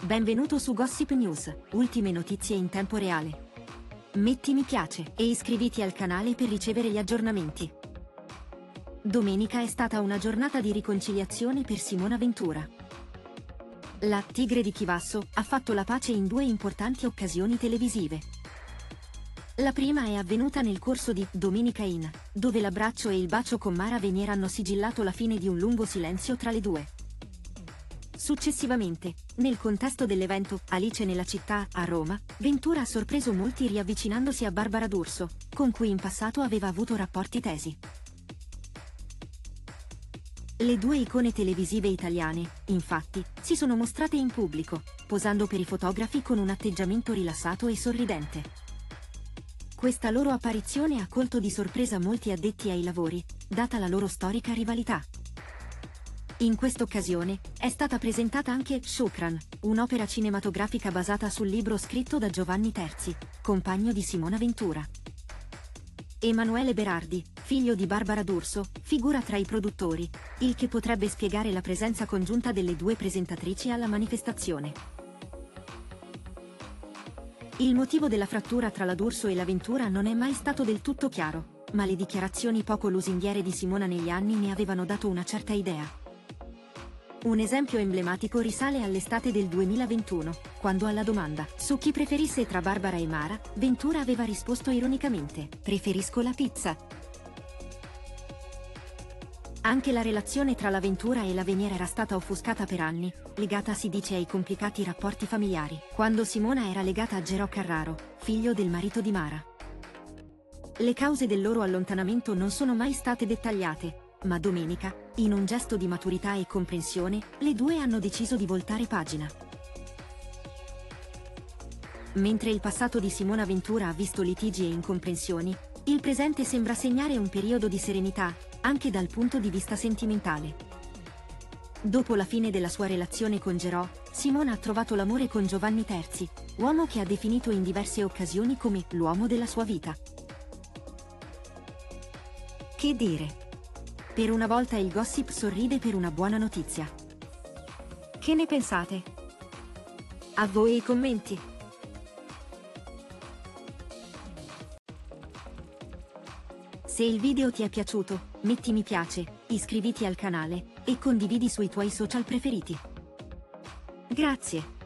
Benvenuto su Gossip News, ultime notizie in tempo reale. Metti mi piace e iscriviti al canale per ricevere gli aggiornamenti. Domenica è stata una giornata di riconciliazione per Simona Ventura. La Tigre di Chivasso ha fatto la pace in due importanti occasioni televisive. La prima è avvenuta nel corso di Domenica In, dove l'abbraccio e il bacio con Mara Venier hanno sigillato la fine di un lungo silenzio tra le due. Successivamente, nel contesto dell'evento Alice nella città, a Roma, Ventura ha sorpreso molti riavvicinandosi a Barbara D'Urso, con cui in passato aveva avuto rapporti tesi. Le due icone televisive italiane, infatti, si sono mostrate in pubblico, posando per i fotografi con un atteggiamento rilassato e sorridente. Questa loro apparizione ha colto di sorpresa molti addetti ai lavori, data la loro storica rivalità. In quest'occasione, è stata presentata anche Shukran, un'opera cinematografica basata sul libro scritto da Giovanni Terzi, compagno di Simona Ventura. Emanuele Berardi, figlio di Barbara D'Urso, figura tra i produttori, il che potrebbe spiegare la presenza congiunta delle due presentatrici alla manifestazione. Il motivo della frattura tra la D'Urso e la Ventura non è mai stato del tutto chiaro, ma le dichiarazioni poco lusinghiere di Simona negli anni ne avevano dato una certa idea. Un esempio emblematico risale all'estate del 2021, quando alla domanda su chi preferisse tra Barbara e Mara, Ventura aveva risposto ironicamente, preferisco la pizza. Anche la relazione tra la Ventura e la Veniera era stata offuscata per anni, legata si dice ai complicati rapporti familiari, quando Simona era legata a Gerò Carraro, figlio del marito di Mara. Le cause del loro allontanamento non sono mai state dettagliate, ma domenica, in un gesto di maturità e comprensione, le due hanno deciso di voltare pagina. Mentre il passato di Simona Ventura ha visto litigi e incomprensioni, il presente sembra segnare un periodo di serenità, anche dal punto di vista sentimentale. Dopo la fine della sua relazione con Gerò, Simona ha trovato l'amore con Giovanni Terzi, uomo che ha definito in diverse occasioni come l'uomo della sua vita. Che dire? Per una volta il gossip sorride per una buona notizia. Che ne pensate? A voi i commenti. Se il video ti è piaciuto, metti mi piace, iscriviti al canale e condividi sui tuoi social preferiti. Grazie.